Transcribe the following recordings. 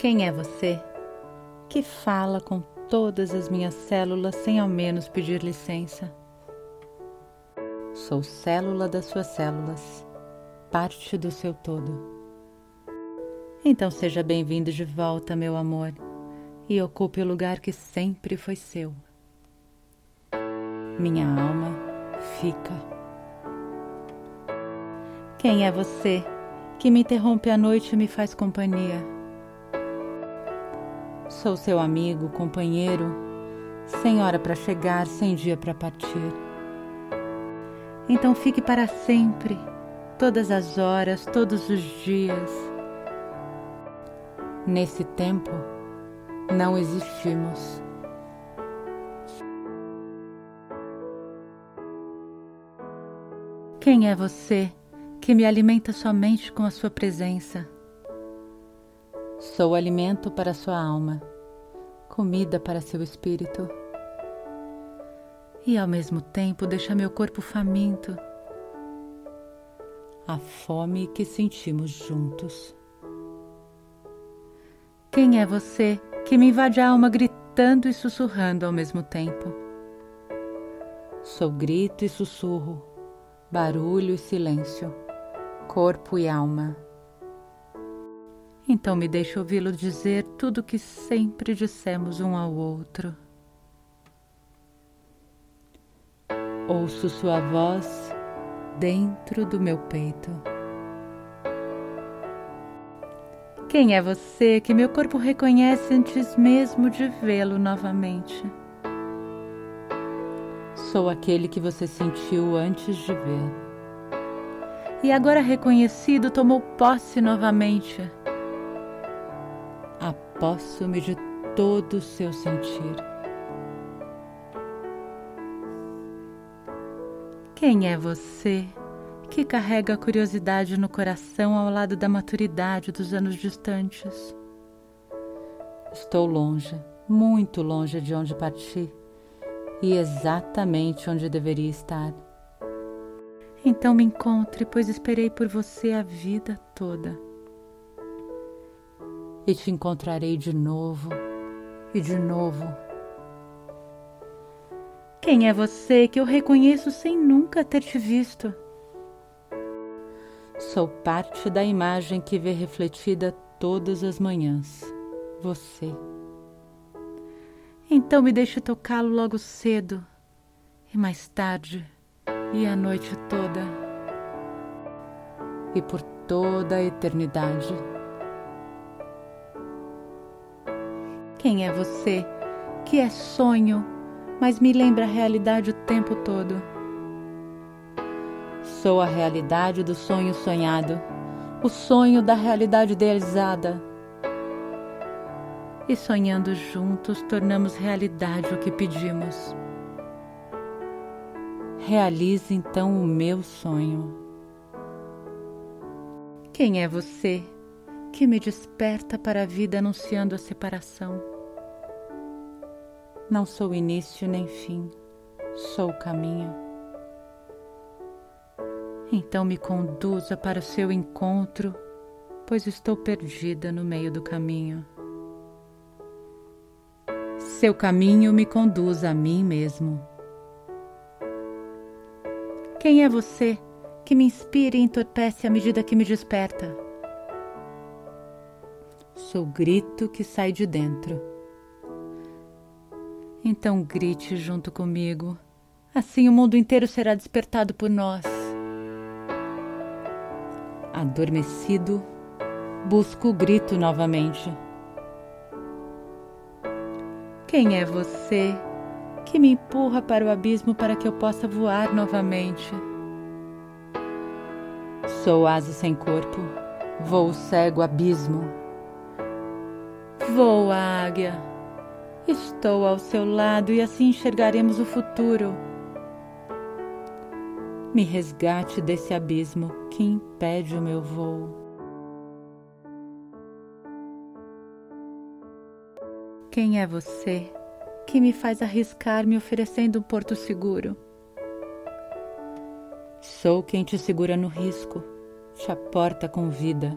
Quem é você que fala com todas as minhas células sem ao menos pedir licença? Sou célula das suas células, parte do seu todo. Então seja bem-vindo de volta, meu amor, e ocupe o lugar que sempre foi seu. Minha alma fica. Quem é você que me interrompe à noite e me faz companhia? Sou seu amigo, companheiro, sem hora para chegar, sem dia para partir. Então fique para sempre, todas as horas, todos os dias. Nesse tempo, não existimos. Quem é você que me alimenta somente com a sua presença? Sou alimento para sua alma, comida para seu espírito. E ao mesmo tempo deixa meu corpo faminto. A fome que sentimos juntos. Quem é você que me invade a alma gritando e sussurrando ao mesmo tempo? Sou grito e sussurro, barulho e silêncio, corpo e alma então me deixe ouvi-lo dizer tudo o que sempre dissemos um ao outro. Ouço sua voz dentro do meu peito. Quem é você que meu corpo reconhece antes mesmo de vê-lo novamente? Sou aquele que você sentiu antes de ver. E agora reconhecido, tomou posse novamente aposso-me de todo o seu sentir. Quem é você que carrega a curiosidade no coração ao lado da maturidade dos anos distantes? Estou longe, muito longe de onde parti e exatamente onde deveria estar. Então me encontre, pois esperei por você a vida toda e te encontrarei de novo e de novo. Quem é você que eu reconheço sem nunca ter te visto? Sou parte da imagem que vê refletida todas as manhãs. Você. Então me deixe tocá-lo logo cedo e mais tarde e a noite toda e por toda a eternidade. Quem é você? Que é sonho, mas me lembra a realidade o tempo todo. Sou a realidade do sonho sonhado, o sonho da realidade idealizada. E sonhando juntos, tornamos realidade o que pedimos. Realize então o meu sonho. Quem é você? que me desperta para a vida anunciando a separação. Não sou início nem fim, sou o caminho. Então me conduza para o seu encontro, pois estou perdida no meio do caminho. Seu caminho me conduz a mim mesmo. Quem é você que me inspira e entorpece à medida que me desperta? Sou o grito que sai de dentro. Então grite junto comigo, assim o mundo inteiro será despertado por nós. Adormecido, busco o grito novamente. Quem é você que me empurra para o abismo para que eu possa voar novamente? Sou asa sem corpo, voo cego abismo Voa, águia. Estou ao seu lado e assim enxergaremos o futuro. Me resgate desse abismo que impede o meu voo. Quem é você que me faz arriscar me oferecendo um porto seguro? Sou quem te segura no risco, te aporta com vida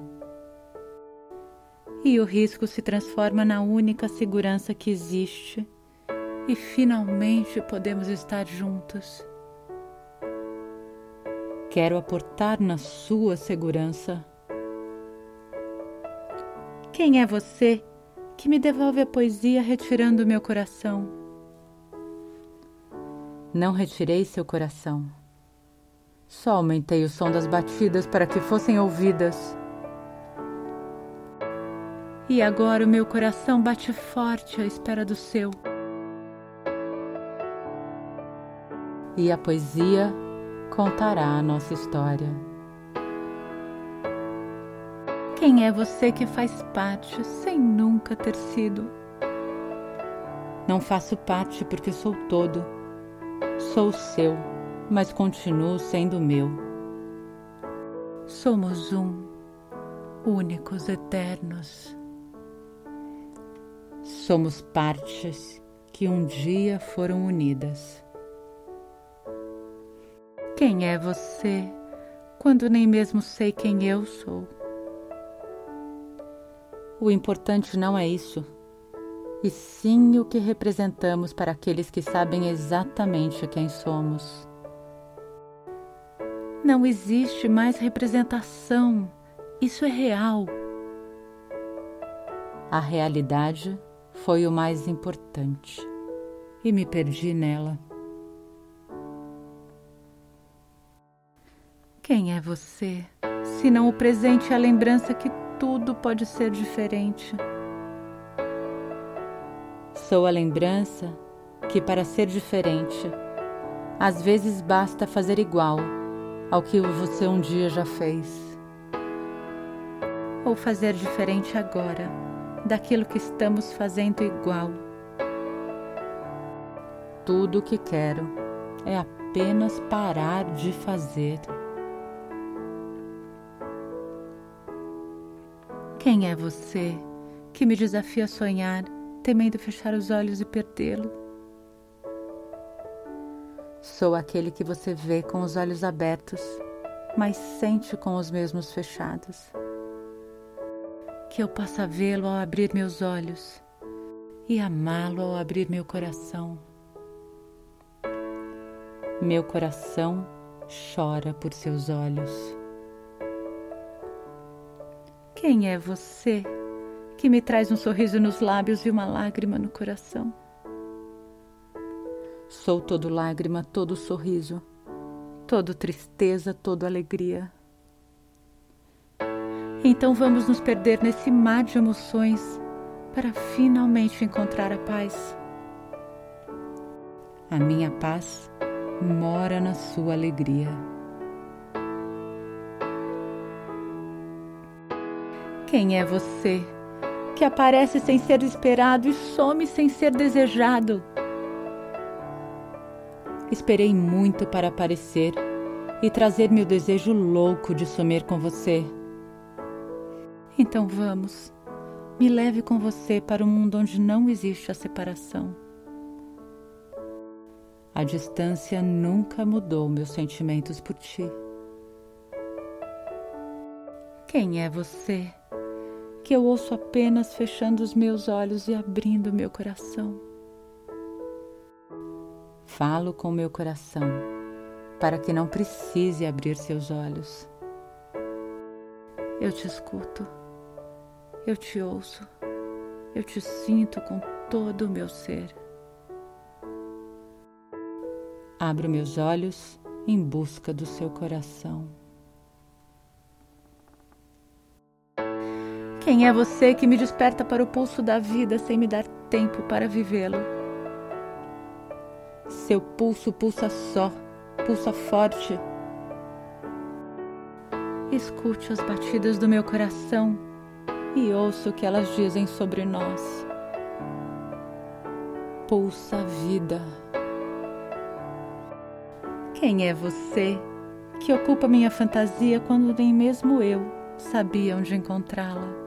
e o risco se transforma na única segurança que existe, e finalmente podemos estar juntos. Quero aportar na sua segurança. Quem é você que me devolve a poesia retirando meu coração? Não retirei seu coração. Só aumentei o som das batidas para que fossem ouvidas. E agora o meu coração bate forte à espera do seu. E a poesia contará a nossa história. Quem é você que faz parte sem nunca ter sido? Não faço parte porque sou todo. Sou seu, mas continuo sendo meu. Somos um, únicos, eternos. Somos partes que um dia foram unidas. Quem é você quando nem mesmo sei quem eu sou? O importante não é isso, e sim o que representamos para aqueles que sabem exatamente quem somos. Não existe mais representação, isso é real. A realidade foi o mais importante e me perdi nela. Quem é você, se não o presente e a lembrança que tudo pode ser diferente? Sou a lembrança que, para ser diferente, às vezes basta fazer igual ao que você um dia já fez. Ou fazer diferente agora daquilo que estamos fazendo igual. Tudo o que quero é apenas parar de fazer. Quem é você que me desafia a sonhar, temendo fechar os olhos e perdê-lo? Sou aquele que você vê com os olhos abertos, mas sente com os mesmos fechados. Que eu possa vê-lo ao abrir meus olhos e amá-lo ao abrir meu coração. Meu coração chora por seus olhos. Quem é você que me traz um sorriso nos lábios e uma lágrima no coração? Sou todo lágrima, todo sorriso, todo tristeza, todo alegria. Então vamos nos perder nesse mar de emoções para finalmente encontrar a paz. A minha paz mora na sua alegria. Quem é você que aparece sem ser esperado e some sem ser desejado? Esperei muito para aparecer e trazer meu desejo louco de sumir com você. Então vamos, me leve com você para um mundo onde não existe a separação. A distância nunca mudou meus sentimentos por ti. Quem é você? que eu ouço apenas fechando os meus olhos e abrindo meu coração. Falo com meu coração para que não precise abrir seus olhos. Eu te escuto, eu te ouço, eu te sinto com todo o meu ser. Abro meus olhos em busca do seu coração. Quem é você que me desperta para o pulso da vida sem me dar tempo para vivê-lo? Seu pulso pulsa só, pulsa forte. Escute as batidas do meu coração e ouça o que elas dizem sobre nós. Pulsa vida. Quem é você que ocupa minha fantasia quando nem mesmo eu sabia onde encontrá-la?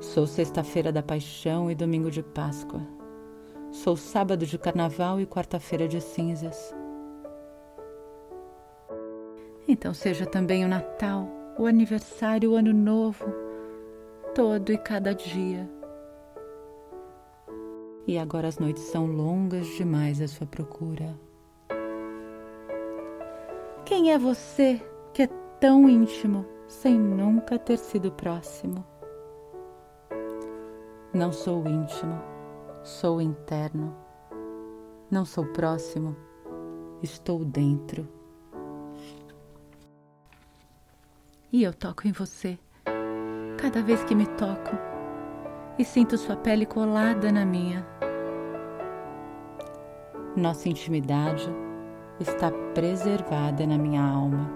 Sou sexta-feira da paixão e domingo de Páscoa. Sou sábado de carnaval e quarta-feira de cinzas. Então seja também o Natal, o aniversário, o Ano Novo, todo e cada dia. E agora as noites são longas demais à sua procura. Quem é você que é tão íntimo sem nunca ter sido próximo? Não sou íntimo, sou interno. Não sou próximo, estou dentro. E eu toco em você cada vez que me toco e sinto sua pele colada na minha. Nossa intimidade está preservada na minha alma.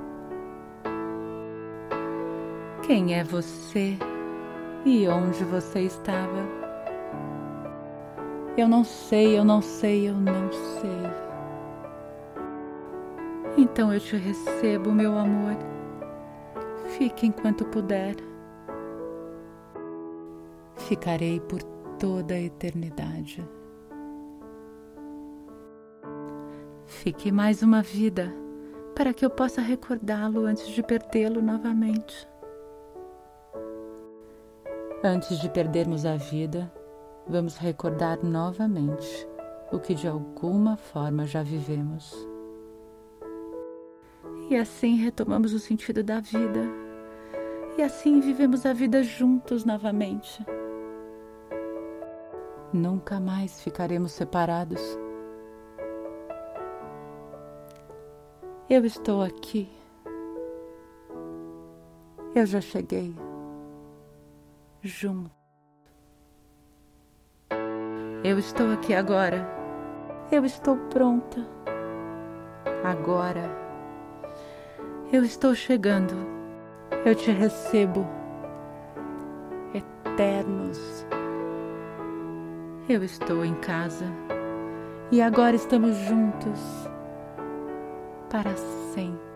Quem é você e onde você estava? Eu não sei, eu não sei, eu não sei. Então eu te recebo, meu amor. Fique enquanto puder. Ficarei por toda a eternidade. Fique mais uma vida para que eu possa recordá-lo antes de perdê-lo novamente. Antes de perdermos a vida, vamos recordar novamente o que de alguma forma já vivemos. E assim retomamos o sentido da vida. E assim vivemos a vida juntos novamente. Nunca mais ficaremos separados. Eu estou aqui. Eu já cheguei. Junto. Eu estou aqui agora. Eu estou pronta. Agora. Eu estou chegando. Eu te recebo. Eternos. Eu estou em casa. E agora estamos juntos para sempre.